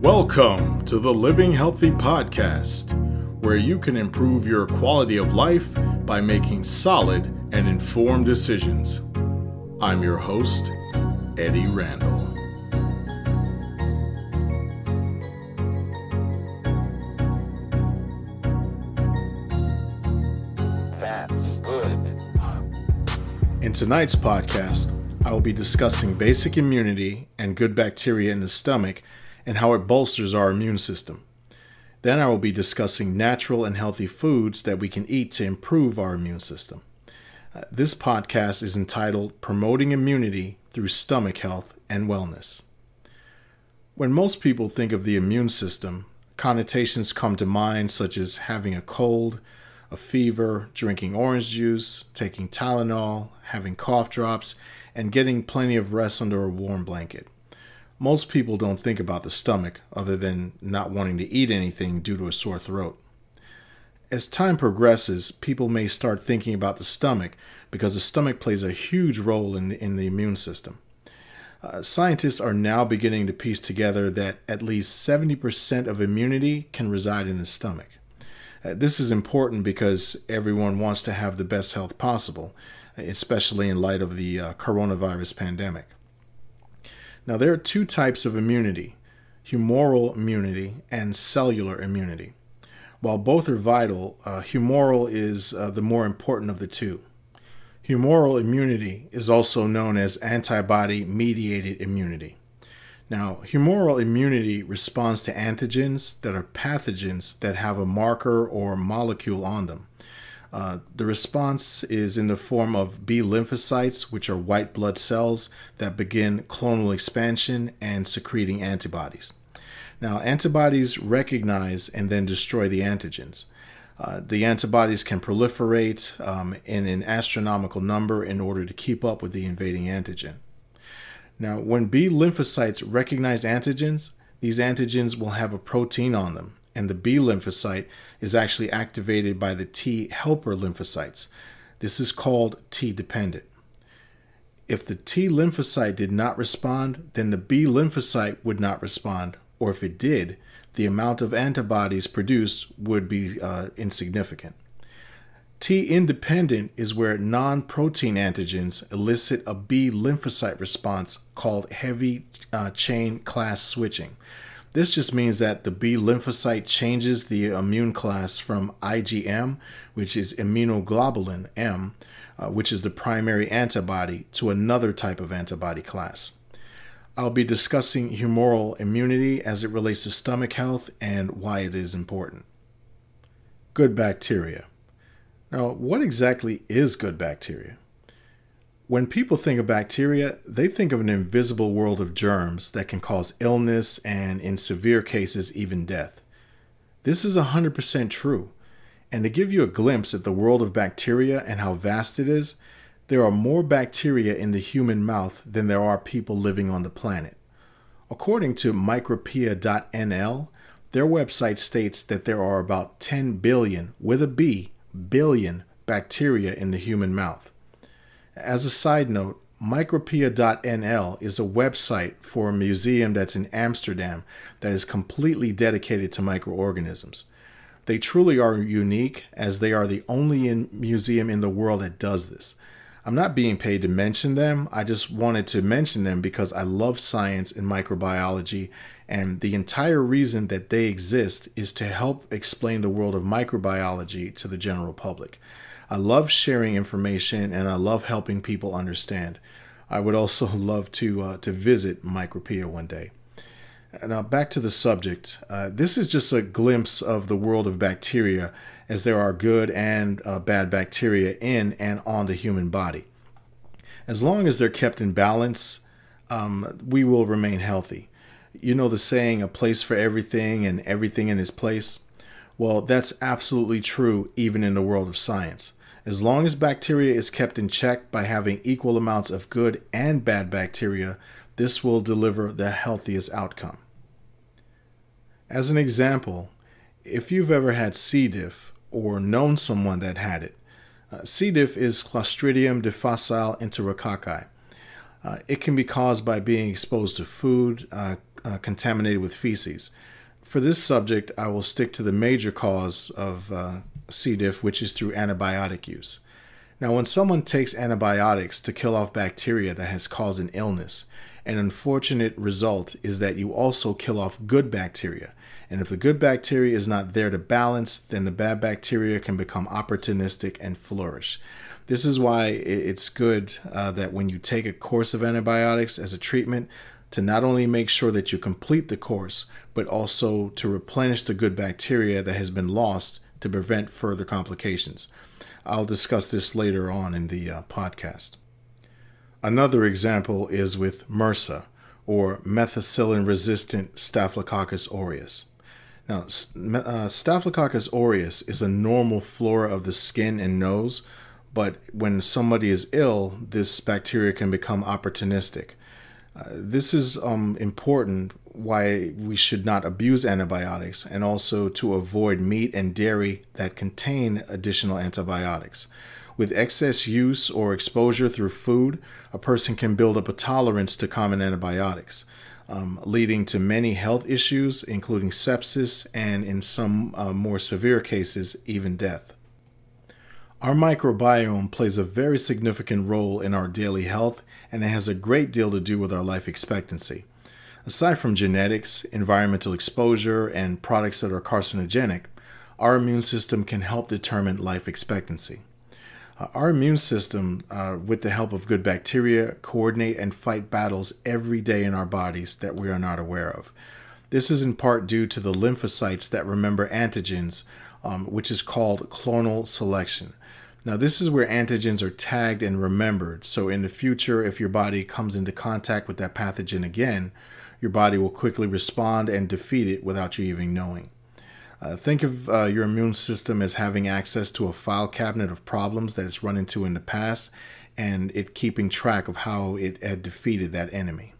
Welcome to the Living Healthy Podcast, where you can improve your quality of life by making solid and informed decisions. I'm your host, Eddie Randall. That's good. In tonight's podcast, I will be discussing basic immunity and good bacteria in the stomach and how it bolsters our immune system. Then I will be discussing natural and healthy foods that we can eat to improve our immune system. Uh, This podcast is entitled Promoting Immunity Through Stomach Health and Wellness. When most people think of the immune system, connotations come to mind such as having a cold, a fever, drinking orange juice, taking Tylenol, having cough drops, and getting plenty of rest under a warm blanket. Most people don't think about the stomach other than not wanting to eat anything due to a sore throat. As time progresses, people may start thinking about the stomach because the stomach plays a huge role in, in the immune system. Uh, scientists are now beginning to piece together that at least 70% of immunity can reside in the stomach. Uh, this is important because everyone wants to have the best health possible, especially in light of the uh, coronavirus pandemic. Now, there are two types of immunity humoral immunity and cellular immunity. While both are vital, uh, humoral is uh, the more important of the two. Humoral immunity is also known as antibody mediated immunity. Now, humoral immunity responds to antigens that are pathogens that have a marker or molecule on them. Uh, the response is in the form of B lymphocytes, which are white blood cells that begin clonal expansion and secreting antibodies. Now, antibodies recognize and then destroy the antigens. Uh, the antibodies can proliferate um, in an astronomical number in order to keep up with the invading antigen. Now, when B lymphocytes recognize antigens, these antigens will have a protein on them, and the B lymphocyte is actually activated by the T helper lymphocytes. This is called T dependent. If the T lymphocyte did not respond, then the B lymphocyte would not respond, or if it did, the amount of antibodies produced would be uh, insignificant. T independent is where non protein antigens elicit a B lymphocyte response called heavy uh, chain class switching. This just means that the B lymphocyte changes the immune class from IgM, which is immunoglobulin M, uh, which is the primary antibody, to another type of antibody class. I'll be discussing humoral immunity as it relates to stomach health and why it is important. Good bacteria. Now, what exactly is good bacteria? When people think of bacteria, they think of an invisible world of germs that can cause illness and, in severe cases, even death. This is 100% true. And to give you a glimpse at the world of bacteria and how vast it is, there are more bacteria in the human mouth than there are people living on the planet. According to micropia.nl, their website states that there are about 10 billion, with a B, billion bacteria in the human mouth. As a side note, micropia.nl is a website for a museum that's in Amsterdam that is completely dedicated to microorganisms. They truly are unique as they are the only in museum in the world that does this. I'm not being paid to mention them. I just wanted to mention them because I love science and microbiology, and the entire reason that they exist is to help explain the world of microbiology to the general public. I love sharing information and I love helping people understand. I would also love to uh, to visit Micropia one day. Now, back to the subject. Uh, this is just a glimpse of the world of bacteria, as there are good and uh, bad bacteria in and on the human body. As long as they're kept in balance, um, we will remain healthy. You know the saying, a place for everything and everything in its place? Well, that's absolutely true even in the world of science. As long as bacteria is kept in check by having equal amounts of good and bad bacteria, this will deliver the healthiest outcome. As an example, if you've ever had C. diff or known someone that had it, uh, C. diff is Clostridium difficile enterococci. Uh, it can be caused by being exposed to food, uh, uh, contaminated with feces. For this subject, I will stick to the major cause of uh, C. diff, which is through antibiotic use. Now, when someone takes antibiotics to kill off bacteria that has caused an illness, an unfortunate result is that you also kill off good bacteria. And if the good bacteria is not there to balance, then the bad bacteria can become opportunistic and flourish. This is why it's good uh, that when you take a course of antibiotics as a treatment, to not only make sure that you complete the course, but also to replenish the good bacteria that has been lost to prevent further complications. I'll discuss this later on in the uh, podcast. Another example is with MRSA, or methicillin resistant Staphylococcus aureus. Now, uh, Staphylococcus aureus is a normal flora of the skin and nose, but when somebody is ill, this bacteria can become opportunistic. This is um, important why we should not abuse antibiotics and also to avoid meat and dairy that contain additional antibiotics. With excess use or exposure through food, a person can build up a tolerance to common antibiotics, um, leading to many health issues, including sepsis and, in some uh, more severe cases, even death. Our microbiome plays a very significant role in our daily health, and it has a great deal to do with our life expectancy. Aside from genetics, environmental exposure, and products that are carcinogenic, our immune system can help determine life expectancy. Uh, our immune system, uh, with the help of good bacteria, coordinate and fight battles every day in our bodies that we are not aware of. This is in part due to the lymphocytes that remember antigens, um, which is called clonal selection. Now, this is where antigens are tagged and remembered. So, in the future, if your body comes into contact with that pathogen again, your body will quickly respond and defeat it without you even knowing. Uh, think of uh, your immune system as having access to a file cabinet of problems that it's run into in the past and it keeping track of how it had defeated that enemy.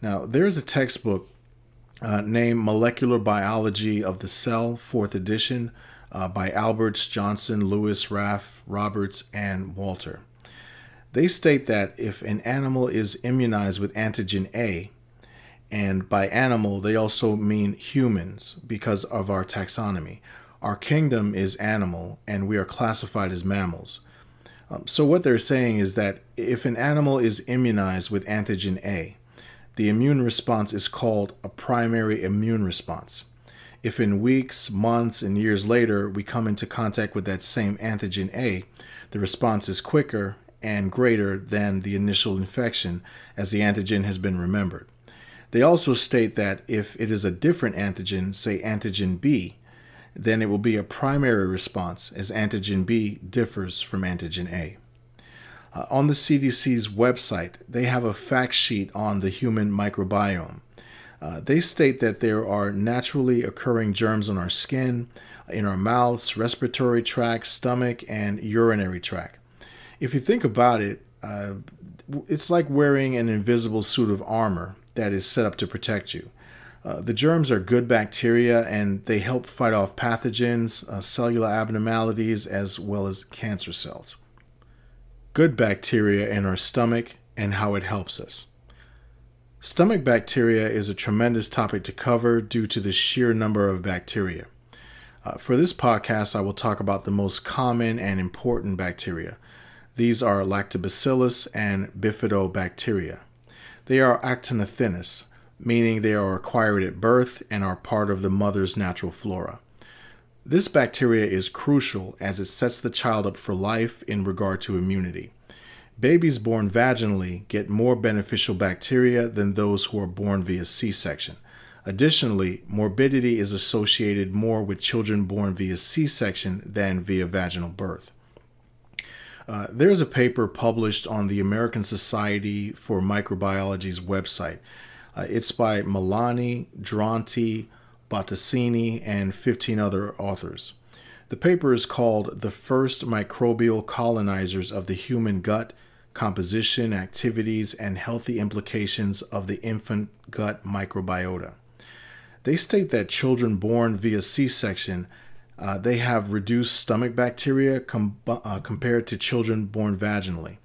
Now, there is a textbook uh, named Molecular Biology of the Cell, 4th edition, uh, by Alberts, Johnson, Lewis, Raff, Roberts, and Walter. They state that if an animal is immunized with antigen A, and by animal, they also mean humans because of our taxonomy. Our kingdom is animal, and we are classified as mammals. Um, so, what they're saying is that if an animal is immunized with antigen A, the immune response is called a primary immune response. If in weeks, months, and years later we come into contact with that same antigen A, the response is quicker and greater than the initial infection as the antigen has been remembered. They also state that if it is a different antigen, say antigen B, then it will be a primary response as antigen B differs from antigen A. Uh, on the CDC's website, they have a fact sheet on the human microbiome. Uh, they state that there are naturally occurring germs on our skin, in our mouths, respiratory tract, stomach, and urinary tract. If you think about it, uh, it's like wearing an invisible suit of armor that is set up to protect you. Uh, the germs are good bacteria and they help fight off pathogens, uh, cellular abnormalities, as well as cancer cells. Good bacteria in our stomach and how it helps us. Stomach bacteria is a tremendous topic to cover due to the sheer number of bacteria. Uh, for this podcast, I will talk about the most common and important bacteria. These are lactobacillus and bifidobacteria. They are actinothenous, meaning they are acquired at birth and are part of the mother's natural flora. This bacteria is crucial as it sets the child up for life in regard to immunity. Babies born vaginally get more beneficial bacteria than those who are born via C section. Additionally, morbidity is associated more with children born via C section than via vaginal birth. Uh, there's a paper published on the American Society for Microbiology's website. Uh, it's by Milani, Duranti, Bottacini, and 15 other authors. The paper is called The First Microbial Colonizers of the Human Gut Composition, Activities, and Healthy Implications of the Infant Gut Microbiota. They state that children born via C section uh, they have reduced stomach bacteria com- uh, compared to children born vaginally.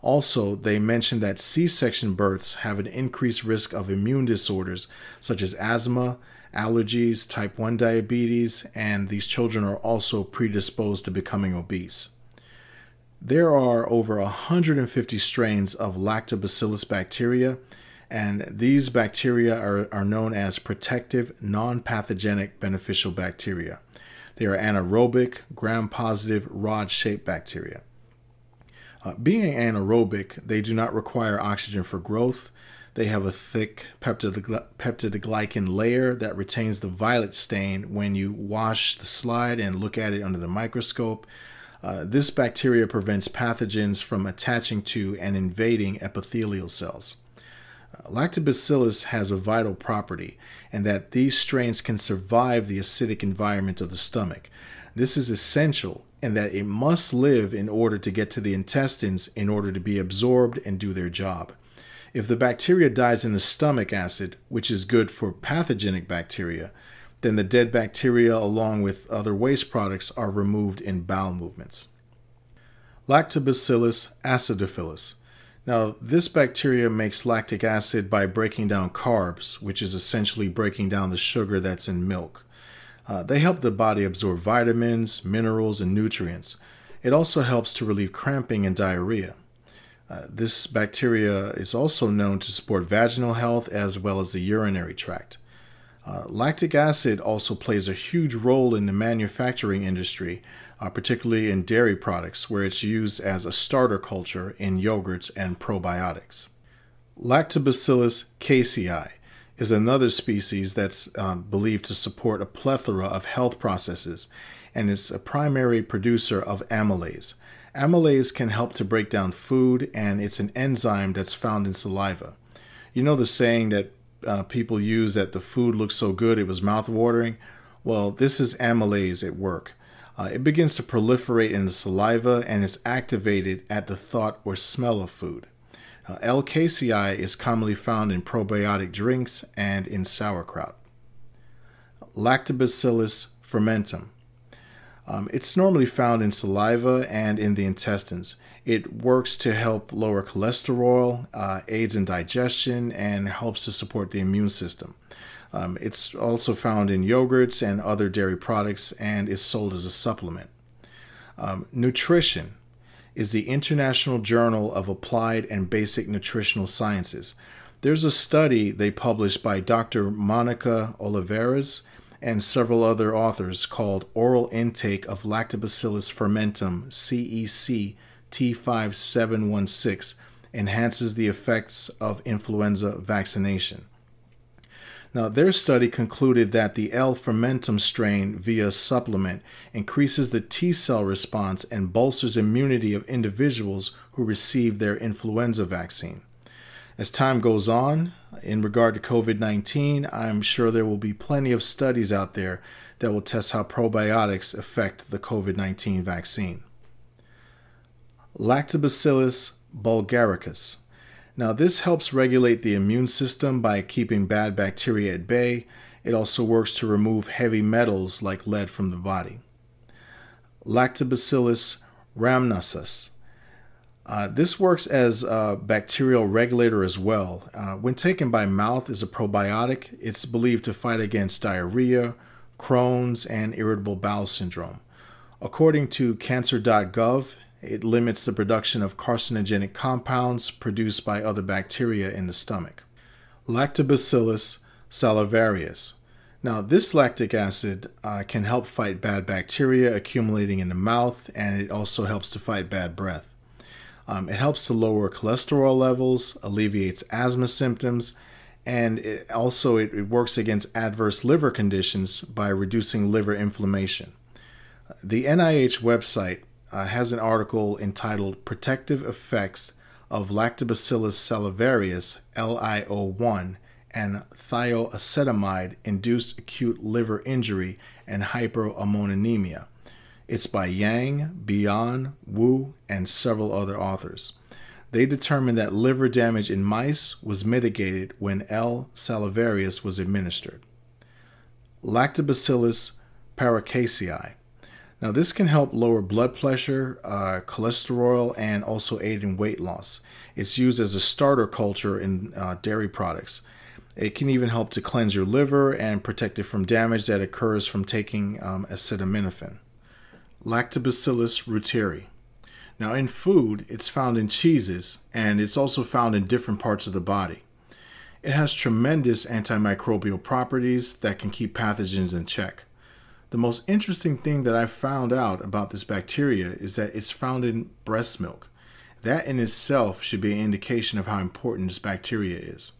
Also, they mentioned that C section births have an increased risk of immune disorders such as asthma, allergies, type 1 diabetes, and these children are also predisposed to becoming obese. There are over 150 strains of lactobacillus bacteria, and these bacteria are, are known as protective, non pathogenic beneficial bacteria. They are anaerobic, gram positive, rod shaped bacteria. Uh, being anaerobic, they do not require oxygen for growth. They have a thick peptidoglycan layer that retains the violet stain when you wash the slide and look at it under the microscope. Uh, this bacteria prevents pathogens from attaching to and invading epithelial cells. Uh, lactobacillus has a vital property, and that these strains can survive the acidic environment of the stomach. This is essential and that it must live in order to get to the intestines in order to be absorbed and do their job. If the bacteria dies in the stomach acid, which is good for pathogenic bacteria, then the dead bacteria, along with other waste products, are removed in bowel movements. Lactobacillus acidophilus. Now, this bacteria makes lactic acid by breaking down carbs, which is essentially breaking down the sugar that's in milk. Uh, they help the body absorb vitamins, minerals, and nutrients. It also helps to relieve cramping and diarrhea. Uh, this bacteria is also known to support vaginal health as well as the urinary tract. Uh, lactic acid also plays a huge role in the manufacturing industry, uh, particularly in dairy products, where it's used as a starter culture in yogurts and probiotics. Lactobacillus casei is another species that's um, believed to support a plethora of health processes and is a primary producer of amylase. Amylase can help to break down food, and it's an enzyme that's found in saliva. You know the saying that uh, people use that the food looks so good it was mouthwatering? Well, this is amylase at work. Uh, it begins to proliferate in the saliva and is activated at the thought or smell of food. Uh, L-casei is commonly found in probiotic drinks and in sauerkraut. Lactobacillus fermentum. Um, it's normally found in saliva and in the intestines. It works to help lower cholesterol, uh, aids in digestion, and helps to support the immune system. Um, it's also found in yogurts and other dairy products and is sold as a supplement. Um, nutrition is the International Journal of Applied and Basic Nutritional Sciences. There's a study they published by Dr. Monica Olivares and several other authors called Oral Intake of Lactobacillus fermentum CEC T5716 Enhances the Effects of Influenza Vaccination. Now, their study concluded that the L. fermentum strain via supplement increases the T cell response and bolsters immunity of individuals who receive their influenza vaccine. As time goes on, in regard to COVID 19, I'm sure there will be plenty of studies out there that will test how probiotics affect the COVID 19 vaccine. Lactobacillus bulgaricus. Now, this helps regulate the immune system by keeping bad bacteria at bay. It also works to remove heavy metals like lead from the body. Lactobacillus rhamnosus. Uh, this works as a bacterial regulator as well. Uh, when taken by mouth as a probiotic, it's believed to fight against diarrhea, Crohn's, and irritable bowel syndrome. According to cancer.gov, it limits the production of carcinogenic compounds produced by other bacteria in the stomach. Lactobacillus salivarius. Now, this lactic acid uh, can help fight bad bacteria accumulating in the mouth, and it also helps to fight bad breath. Um, it helps to lower cholesterol levels, alleviates asthma symptoms, and it also it, it works against adverse liver conditions by reducing liver inflammation. The NIH website uh, has an article entitled Protective Effects of Lactobacillus salivarius LIO1 and thioacetamide induced acute liver injury and hyperammonemia. It's by Yang, Bian, Wu, and several other authors. They determined that liver damage in mice was mitigated when L. salivarius was administered. Lactobacillus paracasei Now, this can help lower blood pressure, uh, cholesterol, and also aid in weight loss. It's used as a starter culture in uh, dairy products. It can even help to cleanse your liver and protect it from damage that occurs from taking um, acetaminophen. Lactobacillus reuteri. Now, in food, it's found in cheeses and it's also found in different parts of the body. It has tremendous antimicrobial properties that can keep pathogens in check. The most interesting thing that I found out about this bacteria is that it's found in breast milk. That in itself should be an indication of how important this bacteria is.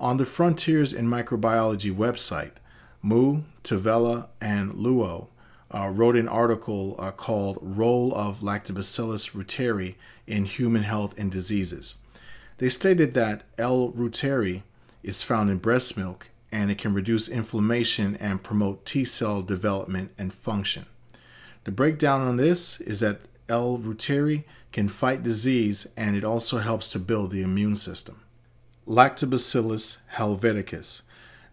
On the Frontiers in Microbiology website, Mu, Tavella, and Luo uh, wrote an article uh, called Role of Lactobacillus reuteri in Human Health and Diseases. They stated that L. reuteri is found in breast milk and it can reduce inflammation and promote T cell development and function. The breakdown on this is that L. reuteri can fight disease and it also helps to build the immune system. Lactobacillus helveticus.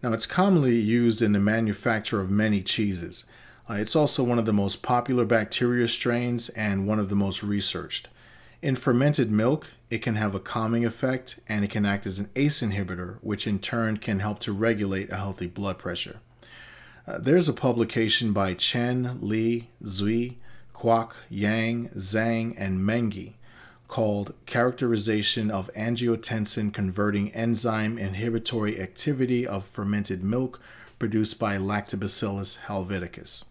Now, it's commonly used in the manufacture of many cheeses. Uh, it's also one of the most popular bacteria strains and one of the most researched. In fermented milk, it can have a calming effect and it can act as an ACE inhibitor, which in turn can help to regulate a healthy blood pressure. Uh, there's a publication by Chen, Li, Zui, Kwok, Yang, Zhang, and Mengi called Characterization of Angiotensin Converting Enzyme Inhibitory Activity of Fermented Milk Produced by Lactobacillus helveticus.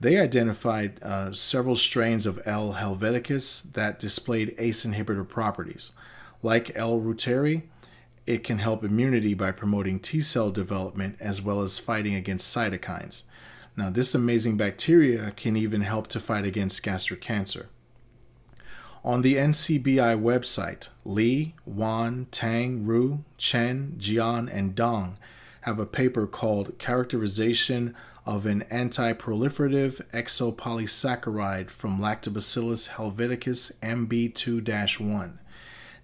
They identified uh, several strains of L. helveticus that displayed ACE inhibitor properties. Like L. reuteri, it can help immunity by promoting T cell development as well as fighting against cytokines. Now, this amazing bacteria can even help to fight against gastric cancer. On the NCBI website, Li, Wan, Tang, Ru, Chen, Jian, and Dong have a paper called Characterization of an Anti-Proliferative Exopolysaccharide from Lactobacillus helveticus MB2 1.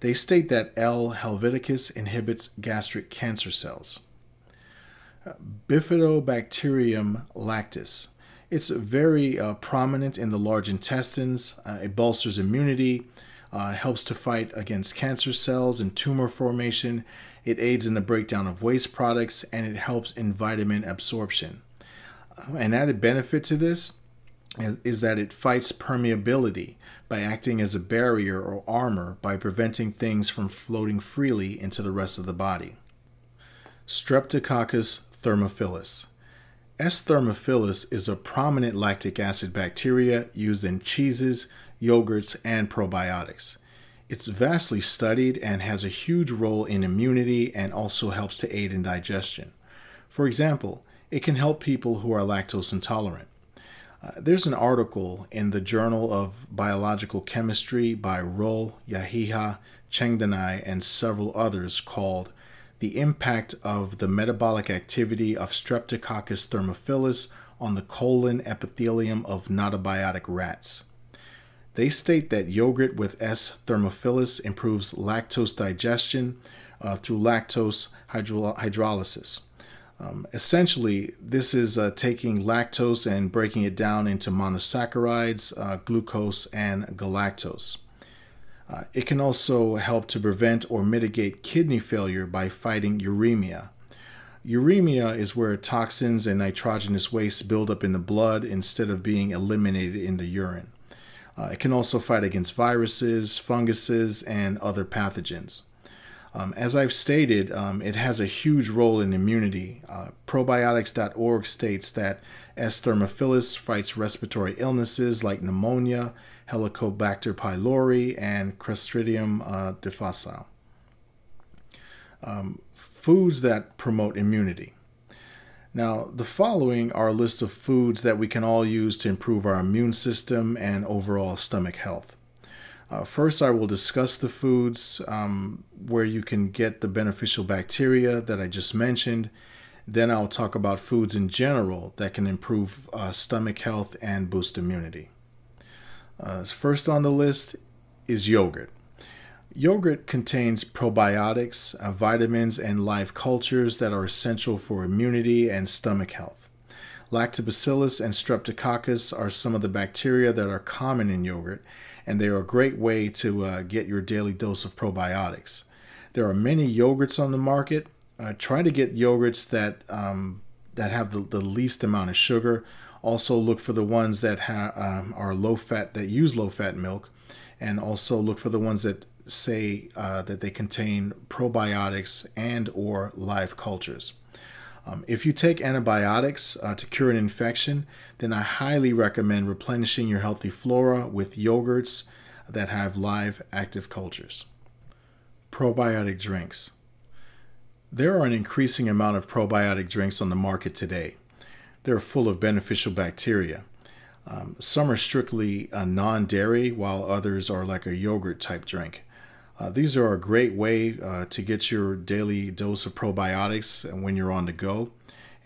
They state that L. helveticus inhibits gastric cancer cells. Bifidobacterium lactis it's very uh, prominent in the large intestines. Uh, it bolsters immunity, uh, helps to fight against cancer cells and tumor formation. It aids in the breakdown of waste products and it helps in vitamin absorption. An added benefit to this is, is that it fights permeability by acting as a barrier or armor by preventing things from floating freely into the rest of the body. Streptococcus thermophilus. S. thermophilus is a prominent lactic acid bacteria used in cheeses, yogurts, and probiotics. It's vastly studied and has a huge role in immunity and also helps to aid in digestion. For example, it can help people who are lactose intolerant. Uh, there's an article in the Journal of Biological Chemistry by Rol, Yahiha, Chegdani, and several others called the impact of the metabolic activity of Streptococcus thermophilus on the colon epithelium of gnotobiotic rats. They state that yogurt with S. thermophilus improves lactose digestion uh, through lactose hydro- hydrolysis. Um, essentially, this is uh, taking lactose and breaking it down into monosaccharides, uh, glucose, and galactose. Uh, it can also help to prevent or mitigate kidney failure by fighting uremia. Uremia is where toxins and nitrogenous waste build up in the blood instead of being eliminated in the urine. Uh, it can also fight against viruses, funguses, and other pathogens. Um, as I've stated, um, it has a huge role in immunity. Uh, probiotics.org states that S. thermophilus fights respiratory illnesses like pneumonia Helicobacter pylori, and Clostridium uh, difficile. Um, foods that promote immunity. Now, the following are a list of foods that we can all use to improve our immune system and overall stomach health. Uh, first, I will discuss the foods um, where you can get the beneficial bacteria that I just mentioned. Then I'll talk about foods in general that can improve uh, stomach health and boost immunity. Uh, first on the list is yogurt. Yogurt contains probiotics, uh, vitamins, and live cultures that are essential for immunity and stomach health. Lactobacillus and Streptococcus are some of the bacteria that are common in yogurt, and they are a great way to uh, get your daily dose of probiotics. There are many yogurts on the market. Uh, try to get yogurts that um, that have the, the least amount of sugar. Also, look for the ones that ha- um, are low fat, that use low fat milk, and also look for the ones that say uh, that they contain probiotics and or live cultures. Um, if you take antibiotics uh, to cure an infection, then I highly recommend replenishing your healthy flora with yogurts that have live active cultures. Probiotic drinks. There are an increasing amount of probiotic drinks on the market today. They're full of beneficial bacteria. Um, some are strictly a non dairy, while others are like a yogurt type drink. Uh, these are a great way uh, to get your daily dose of probiotics when you're on the go,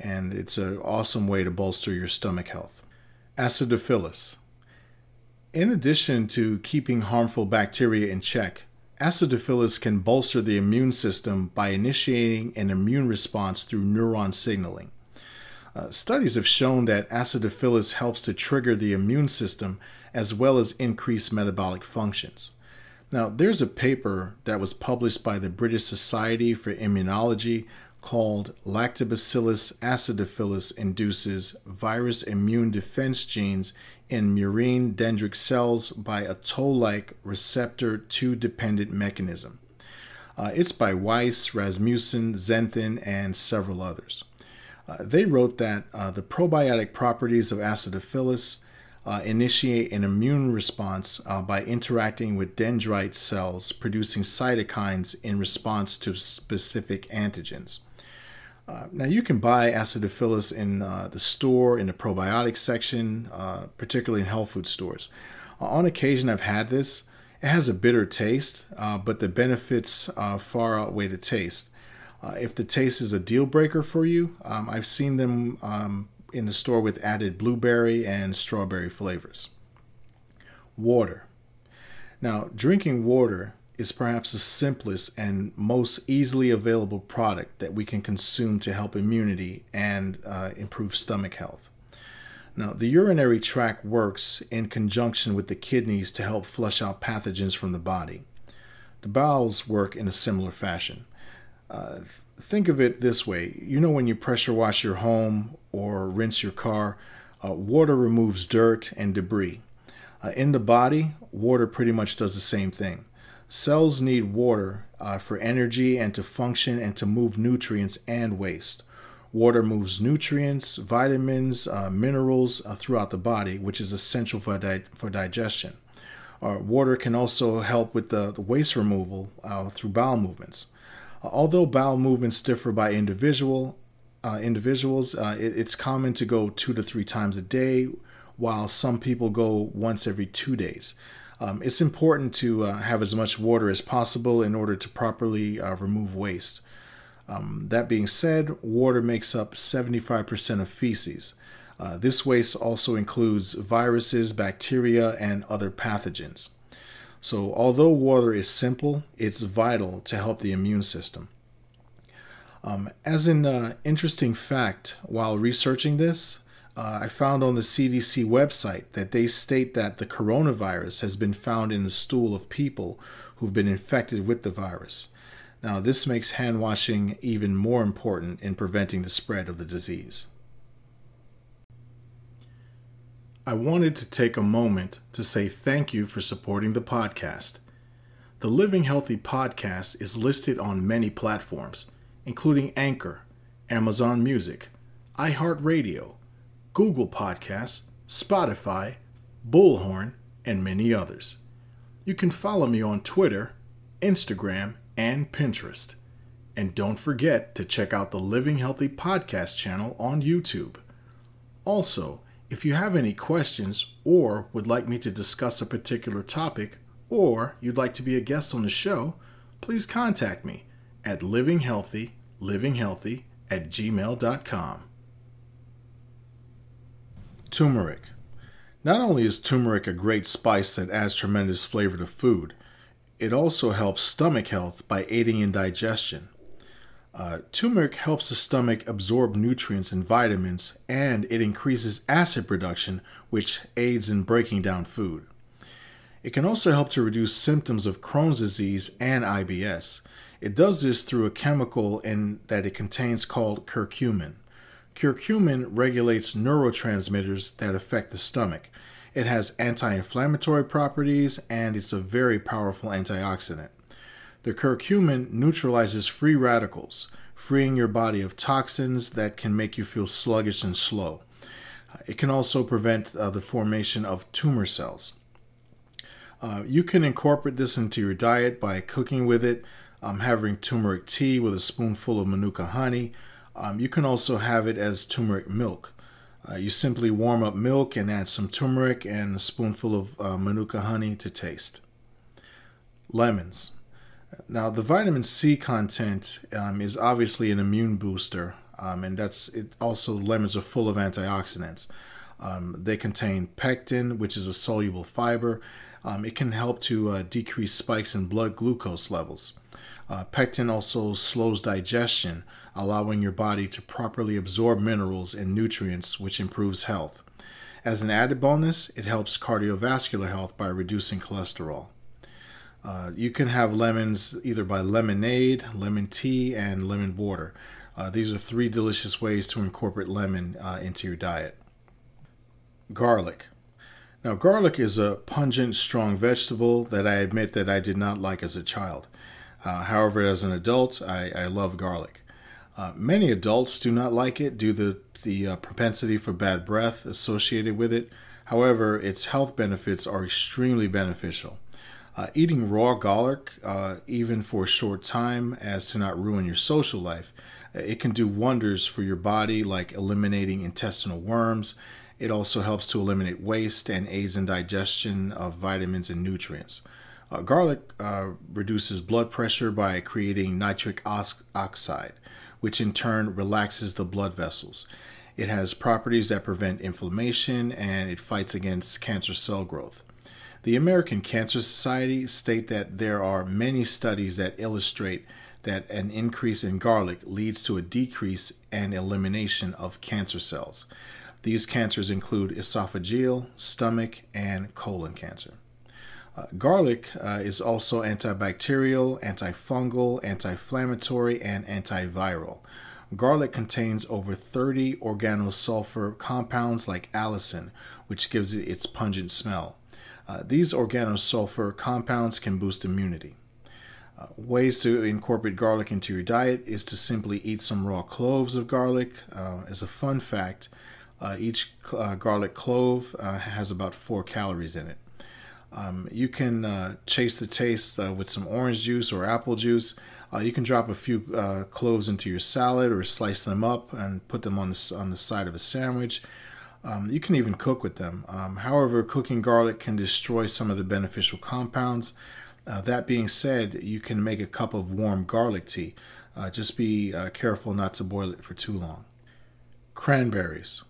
and it's an awesome way to bolster your stomach health. Acidophilus. In addition to keeping harmful bacteria in check, acidophilus can bolster the immune system by initiating an immune response through neuron signaling. Uh, studies have shown that acidophilus helps to trigger the immune system as well as increase metabolic functions. Now, there's a paper that was published by the British Society for Immunology called Lactobacillus acidophilus induces virus immune defense genes in murine dendritic cells by a toll-like receptor 2 dependent mechanism. Uh, it's by Weiss, Rasmussen, Zeuthen, and several others. Uh, they wrote that uh, the probiotic properties of acidophilus uh, initiate an immune response uh, by interacting with dendrite cells, producing cytokines in response to specific antigens. Uh, now, you can buy acidophilus in uh, the store, in the probiotic section, uh, particularly in health food stores. Uh, on occasion, I've had this. It has a bitter taste, but the benefits far outweigh the taste. if the taste is a deal breaker for you, um, I've seen them um, in the store with added blueberry and strawberry flavors. Water. Now, drinking water is perhaps the simplest and most easily available product that we can consume to help immunity and uh, improve stomach health. Now, the urinary tract works in conjunction with the kidneys to help flush out pathogens from the body. The bowels work in a similar fashion. Uh, think of it this way you know, when you pressure wash your home or rinse your car, uh, water removes dirt and debris. Uh, in the body, water pretty much does the same thing. Cells need water uh, for energy and to function and to move nutrients and waste. Water moves nutrients, vitamins, uh, minerals uh, throughout the body, which is essential for, di- for digestion. Uh, water can also help with the, the waste removal through bowel movements. Although bowel movements differ by individual, uh, individuals, uh, it, it's common to go two to three times a day, while some people go once every two days. Um, it's important to uh, have as much water as possible in order to properly uh, remove waste. Um, that being said, water makes up 75% of feces. Uh, this waste also includes viruses, bacteria, and other pathogens. So, although water is simple, it's vital to help the immune system. Um, as an uh, interesting fact, while researching this, uh, I found on the CDC website that they state that the coronavirus has been found in the stool of people who've been infected with the virus. Now, this makes hand washing even more important in preventing the spread of the disease. I wanted to take a moment to say thank you for supporting the podcast. The Living Healthy podcast is listed on many platforms including Anchor, Amazon Music, iHeartRadio, Google Podcasts, Spotify, Bullhorn, and many others. You can follow me on Twitter, Instagram, and Pinterest. And don't forget to check out the Living Healthy podcast channel on YouTube. Also, if you have any questions or would like me to discuss a particular topic, or you'd like to be a guest on the show, please contact me at livinghealthy, at gmail.com. Turmeric. Not only is turmeric a great spice that adds tremendous flavor to food, it also helps stomach health by aiding in digestion. Uh, turmeric helps the stomach absorb nutrients and vitamins, and it increases acid production, which aids in breaking down food. It can also help to reduce symptoms of Crohn's disease and IBS. It does this through a chemical in that it contains called curcumin. Curcumin regulates neurotransmitters that affect the stomach. It has anti inflammatory properties and it's a very powerful antioxidant. The curcumin neutralizes free radicals, freeing your body of toxins that can make you feel sluggish and slow. It can also prevent uh, the formation of tumor cells. Uh, you can incorporate this into your diet by cooking with it, um, having turmeric tea with a spoonful of manuka honey. Um, you can also have it as turmeric milk. Uh, you simply warm up milk and add some turmeric and a spoonful of uh, manuka honey to taste. Lemons. Now, the vitamin C content um, is obviously an immune booster, um, and that's it. Also, lemons are full of antioxidants. Um, they contain pectin, which is a soluble fiber. Um, it can help to uh, decrease spikes in blood glucose levels. Uh, pectin also slows digestion, allowing your body to properly absorb minerals and nutrients, which improves health. As an added bonus, it helps cardiovascular health by reducing cholesterol. Uh, you can have lemons either by lemonade, lemon tea, and lemon water. Uh, these are three delicious ways to incorporate lemon uh, into your diet. Garlic. Now, garlic is a pungent, strong vegetable that I admit that I did not like as a child. Uh, however, as an adult, I, I love garlic. Uh, many adults do not like it due to the uh, propensity for bad breath associated with it. However, its health benefits are extremely beneficial. Uh, eating raw garlic, uh, even for a short time, as to not ruin your social life, uh, it can do wonders for your body, like eliminating intestinal worms. It also helps to eliminate waste and aids in digestion of vitamins and nutrients. Uh, garlic uh, reduces blood pressure by creating nitric oxide, which in turn relaxes the blood vessels. It has properties that prevent inflammation and it fights against cancer cell growth. The American Cancer Society state that there are many studies that illustrate that an increase in garlic leads to a decrease and elimination of cancer cells. These cancers include esophageal, stomach, and colon cancer. Uh, garlic uh, is also antibacterial, antifungal, anti inflammatory, and antiviral. Garlic contains over 30 organosulfur compounds like allicin, which gives it its pungent smell. Uh, these organosulfur compounds can boost immunity. Uh, ways to incorporate garlic into your diet is to simply eat some raw cloves of garlic. Uh, as a fun fact, uh, each uh, garlic clove uh, has about four calories in it. Um, you can chase the taste with some orange juice or apple juice. you can drop a few cloves into your salad or slice them up and put them on the, on the side of a sandwich. Um, you can even cook with them. Um, however, cooking garlic can destroy some of the beneficial compounds. Uh, that being said, you can make a cup of warm garlic tea. Uh, just be uh, careful not to boil it for too long. Cranberries.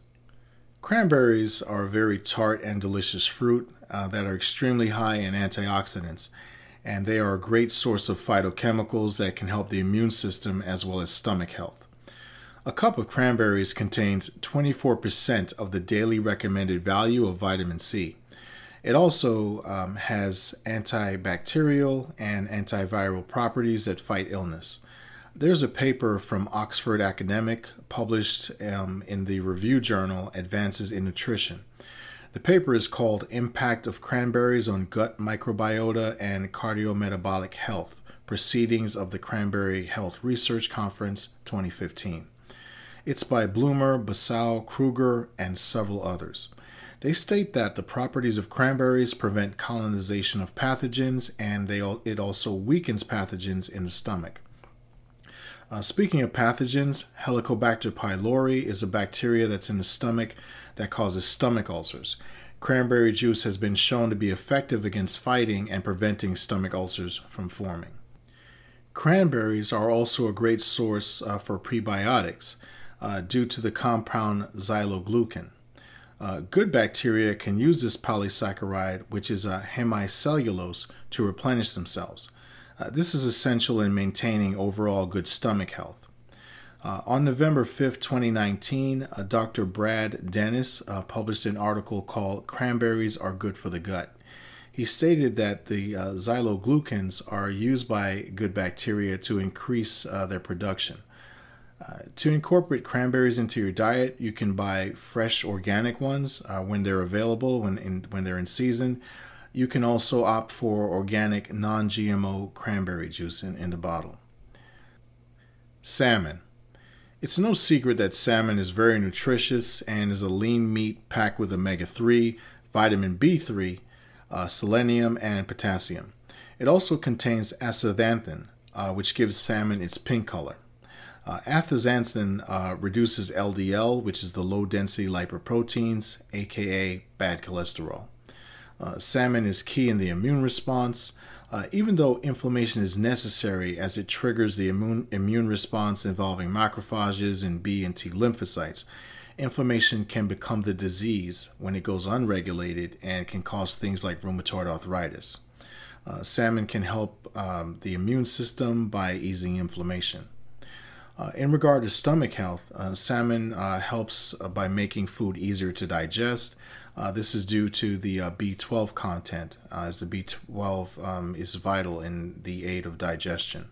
Cranberries are a very tart and delicious fruit uh, that are extremely high in antioxidants, and they are a great source of phytochemicals that can help the immune system as well as stomach health. A cup of cranberries contains 24% of the daily recommended value of vitamin C. It also um, has antibacterial and antiviral properties that fight illness. There's a paper from Oxford Academic published um, in the review journal Advances in Nutrition. The paper is called Impact of Cranberries on Gut Microbiota and Cardiometabolic Health Proceedings of the Cranberry Health Research Conference 2015. It's by Bloomer, Basu, Krueger, and several others. They state that the properties of cranberries prevent colonization of pathogens and they, it also weakens pathogens in the stomach. Uh, speaking of pathogens, Helicobacter pylori is a bacteria that's in the stomach that causes stomach ulcers. Cranberry juice has been shown to be effective against fighting and preventing stomach ulcers from forming. Cranberries are also a great source uh, for prebiotics uh, due to the compound xyloglucan. Uh, good bacteria can use this polysaccharide, which is a hemicellulose, to replenish themselves. Uh, this is essential in maintaining overall good stomach health. Uh, on November 5th, 2019, uh, Dr. Brad Dennis uh, published an article called Cranberries Are Good for the Gut. He stated that the uh, xyloglucans are used by good bacteria to increase their production. Uh, to incorporate cranberries into your diet, you can buy fresh organic ones when they're available, when, in, when they're in season. You can also opt for organic non GMO cranberry juice in, in the bottle. Salmon. It's no secret that salmon is very nutritious and is a lean meat packed with omega 3, vitamin B3, uh, selenium, and potassium. It also contains astaxanthin, uh, which gives salmon its pink color. Uh, uh, reduces LDL, which is the low density lipoproteins, aka bad cholesterol. Uh, salmon is key in the immune response. Uh, even though inflammation is necessary as it triggers the immune, immune response involving macrophages and B and T lymphocytes, inflammation can become the disease when it goes unregulated and can cause things like rheumatoid arthritis. Uh, salmon can help um, the immune system by easing inflammation. Uh, in regard to stomach health, uh, salmon uh, helps uh, by making food easier to digest uh, this is due to the uh, B12 content, as the B12 um, is vital in the aid of digestion.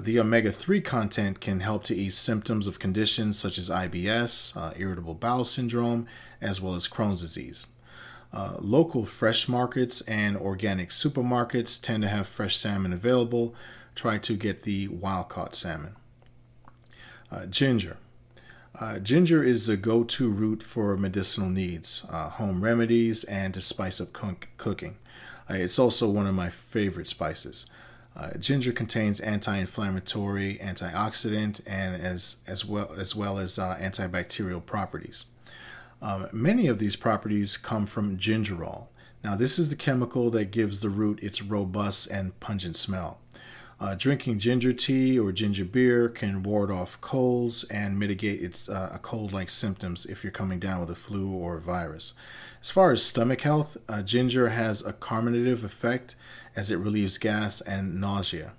The omega 3 content can help to ease symptoms of conditions such as IBS, irritable bowel syndrome, as well as Crohn's disease. Uh, local fresh markets and organic supermarkets tend to have fresh salmon available. Try to get the wild caught salmon. Ginger. Uh, ginger is the go to root for medicinal needs, uh, home remedies, and to spice up cook- cooking. Uh, it's also one of my favorite spices. Uh, ginger contains anti-inflammatory, antioxidant, and as as well as well as uh, antibacterial properties. Um, many of these properties come from gingerol. Now, this is the chemical that gives the root its robust and pungent smell. Uh, drinking ginger tea or ginger beer can ward off colds and mitigate its uh, cold-like symptoms if you're coming down with a flu or a virus. As far as stomach health, uh, ginger has a carminative effect as it relieves gas and nausea.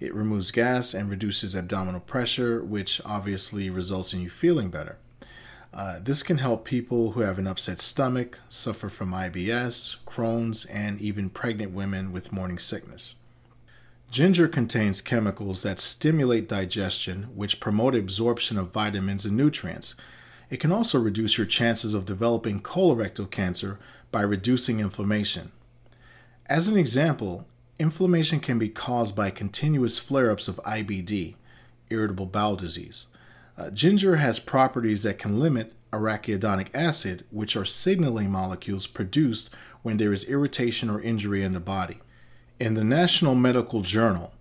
It removes gas and reduces abdominal pressure, which obviously results in you feeling better. Uh, this can help people who have an upset stomach, suffer from IBS, Crohn's, and even pregnant women with morning sickness. Ginger contains chemicals that stimulate digestion, which promote absorption of vitamins and nutrients. It can also reduce your chances of developing colorectal cancer by reducing inflammation. As an example, inflammation can be caused by continuous flare ups of IBD, irritable bowel disease. Uh, ginger has properties that can limit arachidonic acid, which are signaling molecules produced when there is irritation or injury in the body. In the National Medical Journal,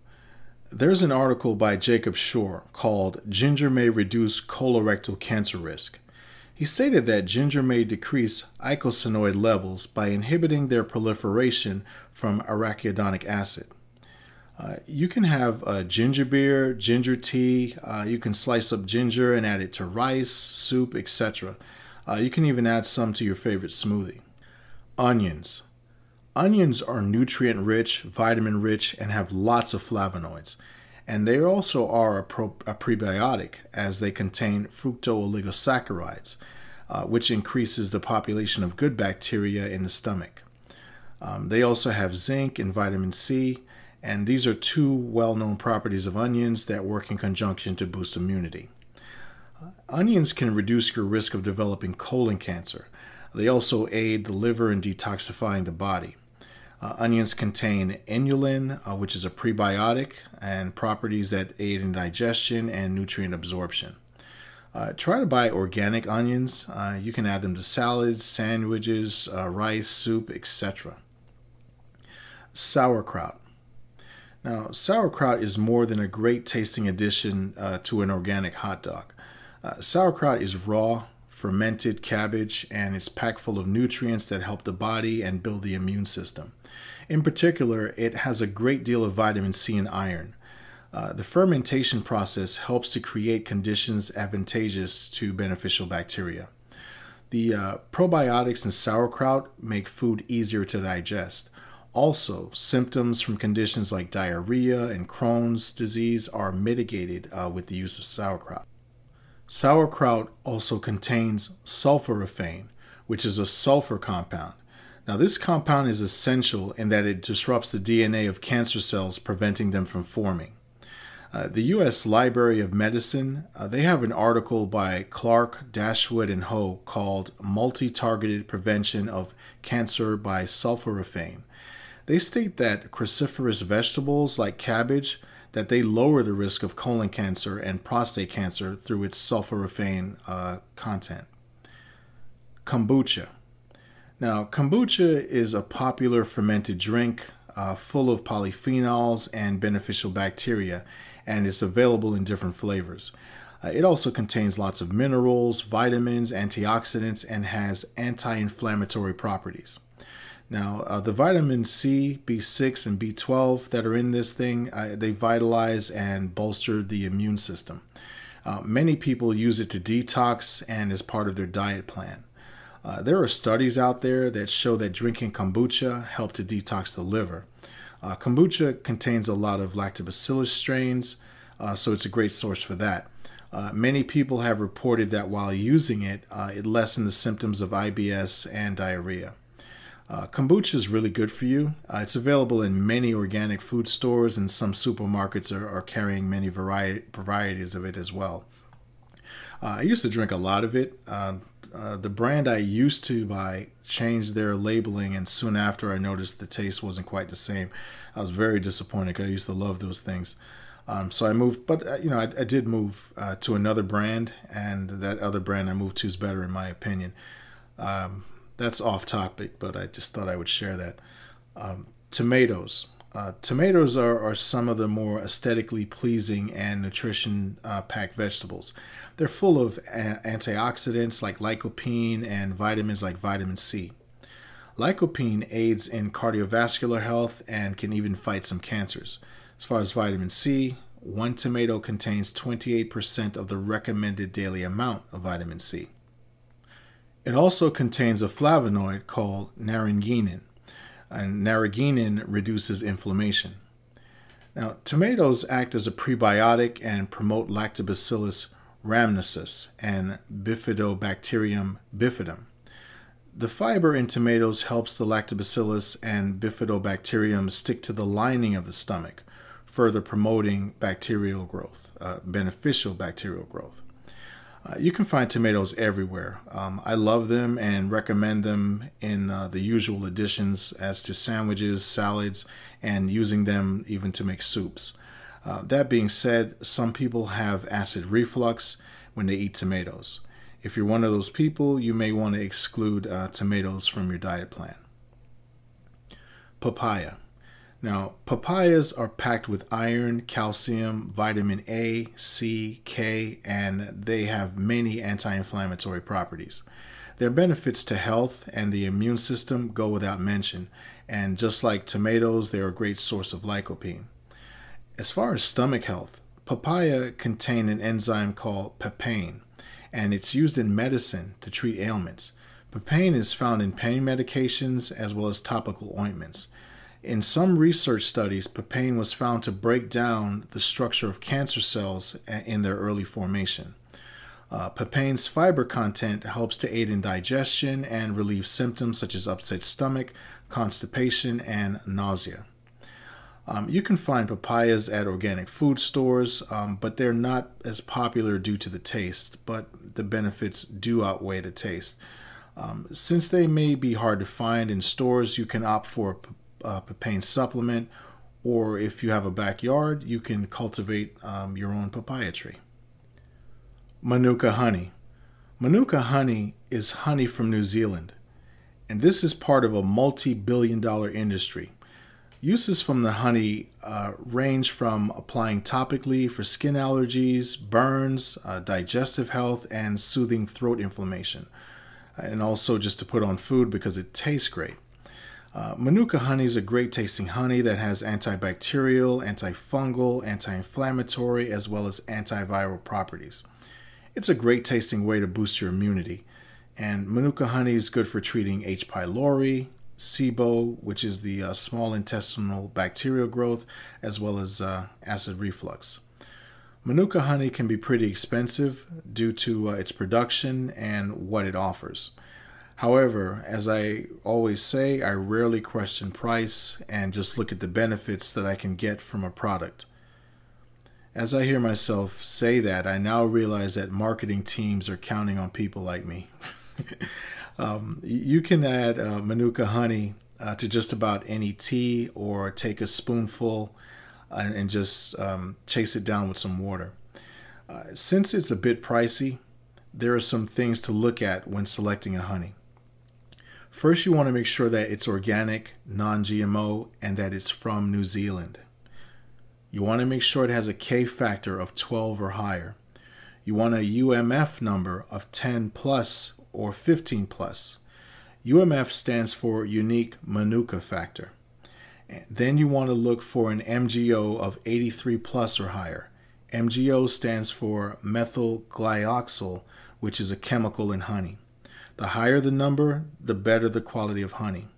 there's an article by Jacob Shore called Ginger May Reduce Colorectal Cancer Risk. He stated that ginger may decrease eicosanoid levels by inhibiting their proliferation from arachidonic acid. Uh, you can have uh, ginger beer, ginger tea, uh, you can slice up ginger and add it to rice, soup, etc. Uh, you can even add some to your favorite smoothie. Onions. Onions are nutrient rich, vitamin rich, and have lots of flavonoids. And they also are a, pro- a prebiotic as they contain fructooligosaccharides, uh, which increases the population of good bacteria in the stomach. Um, they also have zinc and vitamin C, and these are two well known properties of onions that work in conjunction to boost immunity. Uh, onions can reduce your risk of developing colon cancer. They also aid the liver in detoxifying the body. Uh, onions contain inulin, uh, which is a prebiotic, and properties that aid in digestion and nutrient absorption. Uh, try to buy organic onions. Uh, you can add them to salads, sandwiches, uh, rice, soup, etc. Sauerkraut. Now, sauerkraut is more than a great tasting addition uh, to an organic hot dog. sauerkraut is raw, fermented cabbage, and it's packed full of nutrients that help the body and build the immune system. In particular, it has a great deal of vitamin C and iron. Uh, the fermentation process helps to create conditions advantageous to beneficial bacteria. The uh, probiotics in sauerkraut make food easier to digest. Also, symptoms from conditions like diarrhea and Crohn's disease are mitigated uh, with the use of sauerkraut. Sauerkraut also contains sulforaphane, which is a sulfur compound. Now, this compound is essential in that it disrupts the DNA of cancer cells, preventing them from forming. Uh, the U.S. Library of Medicine, uh, they have an article by Clarke, Dashwood, and Ho called Multi-Targeted Prevention of Cancer by Sulforaphane. They state that cruciferous vegetables like cabbage that they lower the risk of colon cancer and prostate cancer through its sulforaphane uh, content. Kombucha. Now, kombucha is a popular fermented drink uh, full of polyphenols and beneficial bacteria, and it's available in different flavors. Uh, it also contains lots of minerals, vitamins, antioxidants, and has anti inflammatory properties. Now, uh, the vitamin C, B6, and B12 that are in this thing, uh, they vitalize and bolster the immune system. Uh, many people use it to detox and as part of their diet plan. Uh, there are studies out there that show that drinking kombucha help to detox the liver. Uh, kombucha contains a lot of lactobacillus strains, uh, so it's a great source for that. many people have reported that while using it, it lessened the symptoms of IBS and diarrhea. Uh, kombucha is really good for you. Uh, it's available in many organic food stores, and some supermarkets are, are carrying many variety, varieties of it as well. Uh, I used to drink a lot of it. Um, uh, the brand I used to buy changed their labeling, and soon after I noticed the taste wasn't quite the same. I was very disappointed because I used to love those things. Um, so I moved, but uh, you know, I, I did move uh, to another brand, and that other brand I moved to is better in my opinion. Um, that's off topic, but I just thought I would share that. Um, tomatoes. Uh, tomatoes are, are some of the more aesthetically pleasing and nutrition uh, packed vegetables. They're full of a- antioxidants like lycopene and vitamins like vitamin C. Lycopene aids in cardiovascular health and can even fight some cancers. As far as vitamin C, one tomato contains 28% of the recommended daily amount of vitamin C. It also contains a flavonoid called naringenin, and naringenin reduces inflammation. Now, tomatoes act as a prebiotic and promote Lactobacillus rhamnosus and Bifidobacterium bifidum. The fiber in tomatoes helps the Lactobacillus and Bifidobacterium stick to the lining of the stomach, further promoting bacterial growth, uh, beneficial bacterial growth. Uh, you can find tomatoes everywhere. Um, I love them and recommend them in uh, the usual additions as to sandwiches, salads, and using them even to make soups. Uh, that being said, some people have acid reflux when they eat tomatoes. If you're one of those people, you may want to exclude uh, tomatoes from your diet plan. Papaya. Now, papayas are packed with iron, calcium, vitamin A, C, K, and they have many anti inflammatory properties. Their benefits to health and the immune system go without mention, and just like tomatoes, they're a great source of lycopene. As far as stomach health, papaya contain an enzyme called papain, and it's used in medicine to treat ailments. Papain is found in pain medications as well as topical ointments. In some research studies, papain was found to break down the structure of cancer cells in their early formation. Uh, papain's fiber content helps to aid in digestion and relieve symptoms such as upset stomach, constipation, and nausea. Um, you can find papayas at organic food stores, um, but they're not as popular due to the taste, but the benefits do outweigh the taste. Um, since they may be hard to find in stores, you can opt for uh, papain supplement, or if you have a backyard, you can cultivate um, your own papaya tree. Manuka honey. Manuka honey is honey from New Zealand, and this is part of a multi billion dollar industry. Uses from the honey uh, range from applying topically for skin allergies, burns, uh, digestive health, and soothing throat inflammation, and also just to put on food because it tastes great. Uh, Manuka honey is a great tasting honey that has antibacterial, antifungal, anti inflammatory, as well as antiviral properties. It's a great tasting way to boost your immunity. And Manuka honey is good for treating H. pylori, SIBO, which is the uh, small intestinal bacterial growth, as well as uh, acid reflux. Manuka honey can be pretty expensive due to uh, its production and what it offers. However, as I always say, I rarely question price and just look at the benefits that I can get from a product. As I hear myself say that, I now realize that marketing teams are counting on people like me. um, you can add uh, Manuka honey uh, to just about any tea or take a spoonful and, and just um, chase it down with some water. Uh, since it's a bit pricey, there are some things to look at when selecting a honey. First, you want to make sure that it's organic, non GMO, and that it's from New Zealand. You want to make sure it has a K factor of 12 or higher. You want a UMF number of 10 plus or 15 plus. UMF stands for unique Manuka factor. Then you want to look for an MGO of 83 plus or higher. MGO stands for methyl glyoxal, which is a chemical in honey. The higher the number, the better the quality of honey.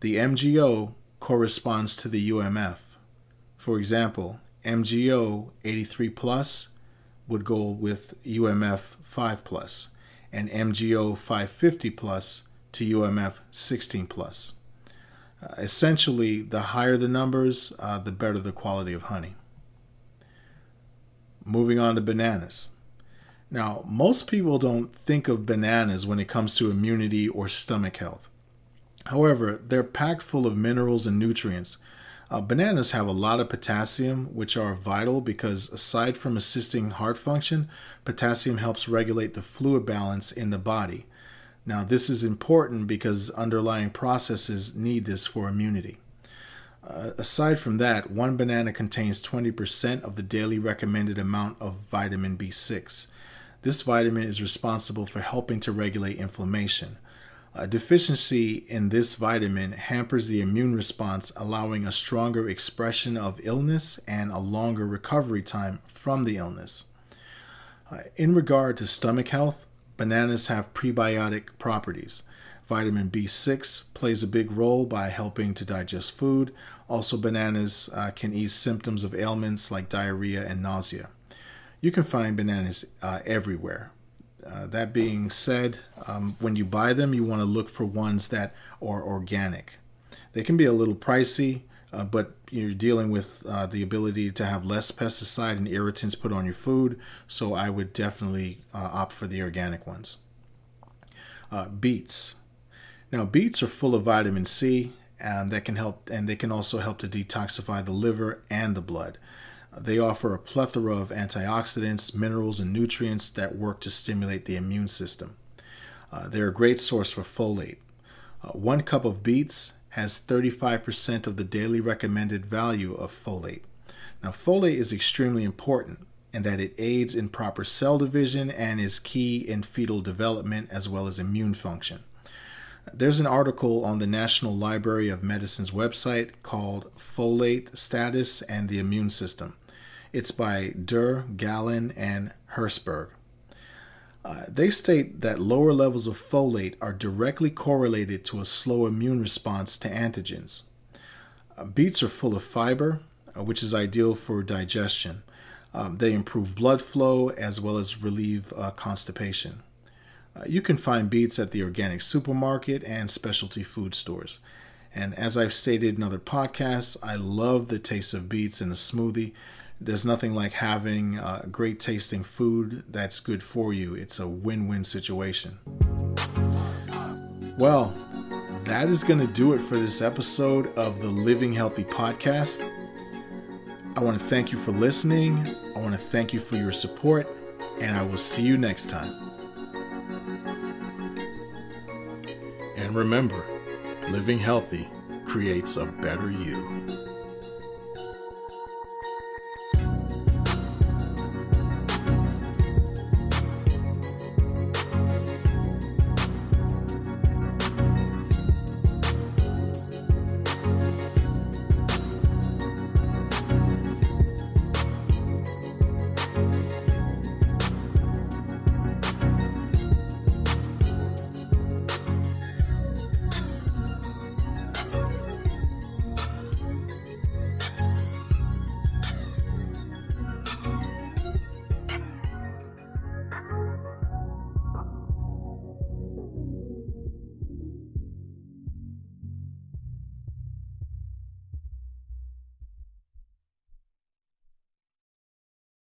The MGO corresponds to the UMF. For example, MGO 83 plus would go with UMF 5 plus, and MGO 550 plus to UMF 16 plus. Uh, essentially, the higher the numbers, uh, the better the quality of honey. Moving on to bananas. Now, most people don't think of bananas when it comes to immunity or stomach health. However, they're packed full of minerals and nutrients. Uh, bananas have a lot of potassium, which are vital because aside from assisting heart function, potassium helps regulate the fluid balance in the body. Now, this is important because underlying processes need this for immunity. Uh, aside from that, one banana contains 20% of the daily recommended amount of vitamin B6. This vitamin is responsible for helping to regulate inflammation. A deficiency in this vitamin hampers the immune response, allowing a stronger expression of illness and a longer recovery time from the illness. Uh, in regard to stomach health, bananas have prebiotic properties. Vitamin B6 plays a big role by helping to digest food. Also, bananas uh, can ease symptoms of ailments like diarrhea and nausea you can find bananas uh, everywhere. Uh, that being said, um, when you buy them, you want to look for ones that are organic. They can be a little pricey, uh, but you're dealing with uh, the ability to have less pesticide and irritants put on your food, so I would definitely uh, opt for the organic ones. Uh, beets. Now, beets are full of vitamin C, and that can help, and they can also help to detoxify the liver and the blood. They offer a plethora of antioxidants, minerals, and nutrients that work to stimulate the immune system. Uh, they're a great source for folate. Uh, one cup of beets has 35% of the daily recommended value of folate. Now, folate is extremely important in that it aids in proper cell division and is key in fetal development as well as immune function. There's an article on the National Library of Medicine's website called Folate Status and the Immune System. It's by Dhur, Galan, and Hercberg. Uh, they state that lower levels of folate are directly correlated to a slow immune response to antigens. Uh, beets are full of fiber, uh, which is ideal for digestion. Um, they improve blood flow as well as relieve uh, constipation. Uh, you can find beets at the organic supermarket and specialty food stores. And as I've stated in other podcasts, I love the taste of beets in a smoothie there's nothing like having uh, great tasting food that's good for you. It's a win win situation. Well, that is going to do it for this episode of the Living Healthy podcast. I want to thank you for listening. I want to thank you for your support, and I will see you next time. And remember, living healthy creates a better you.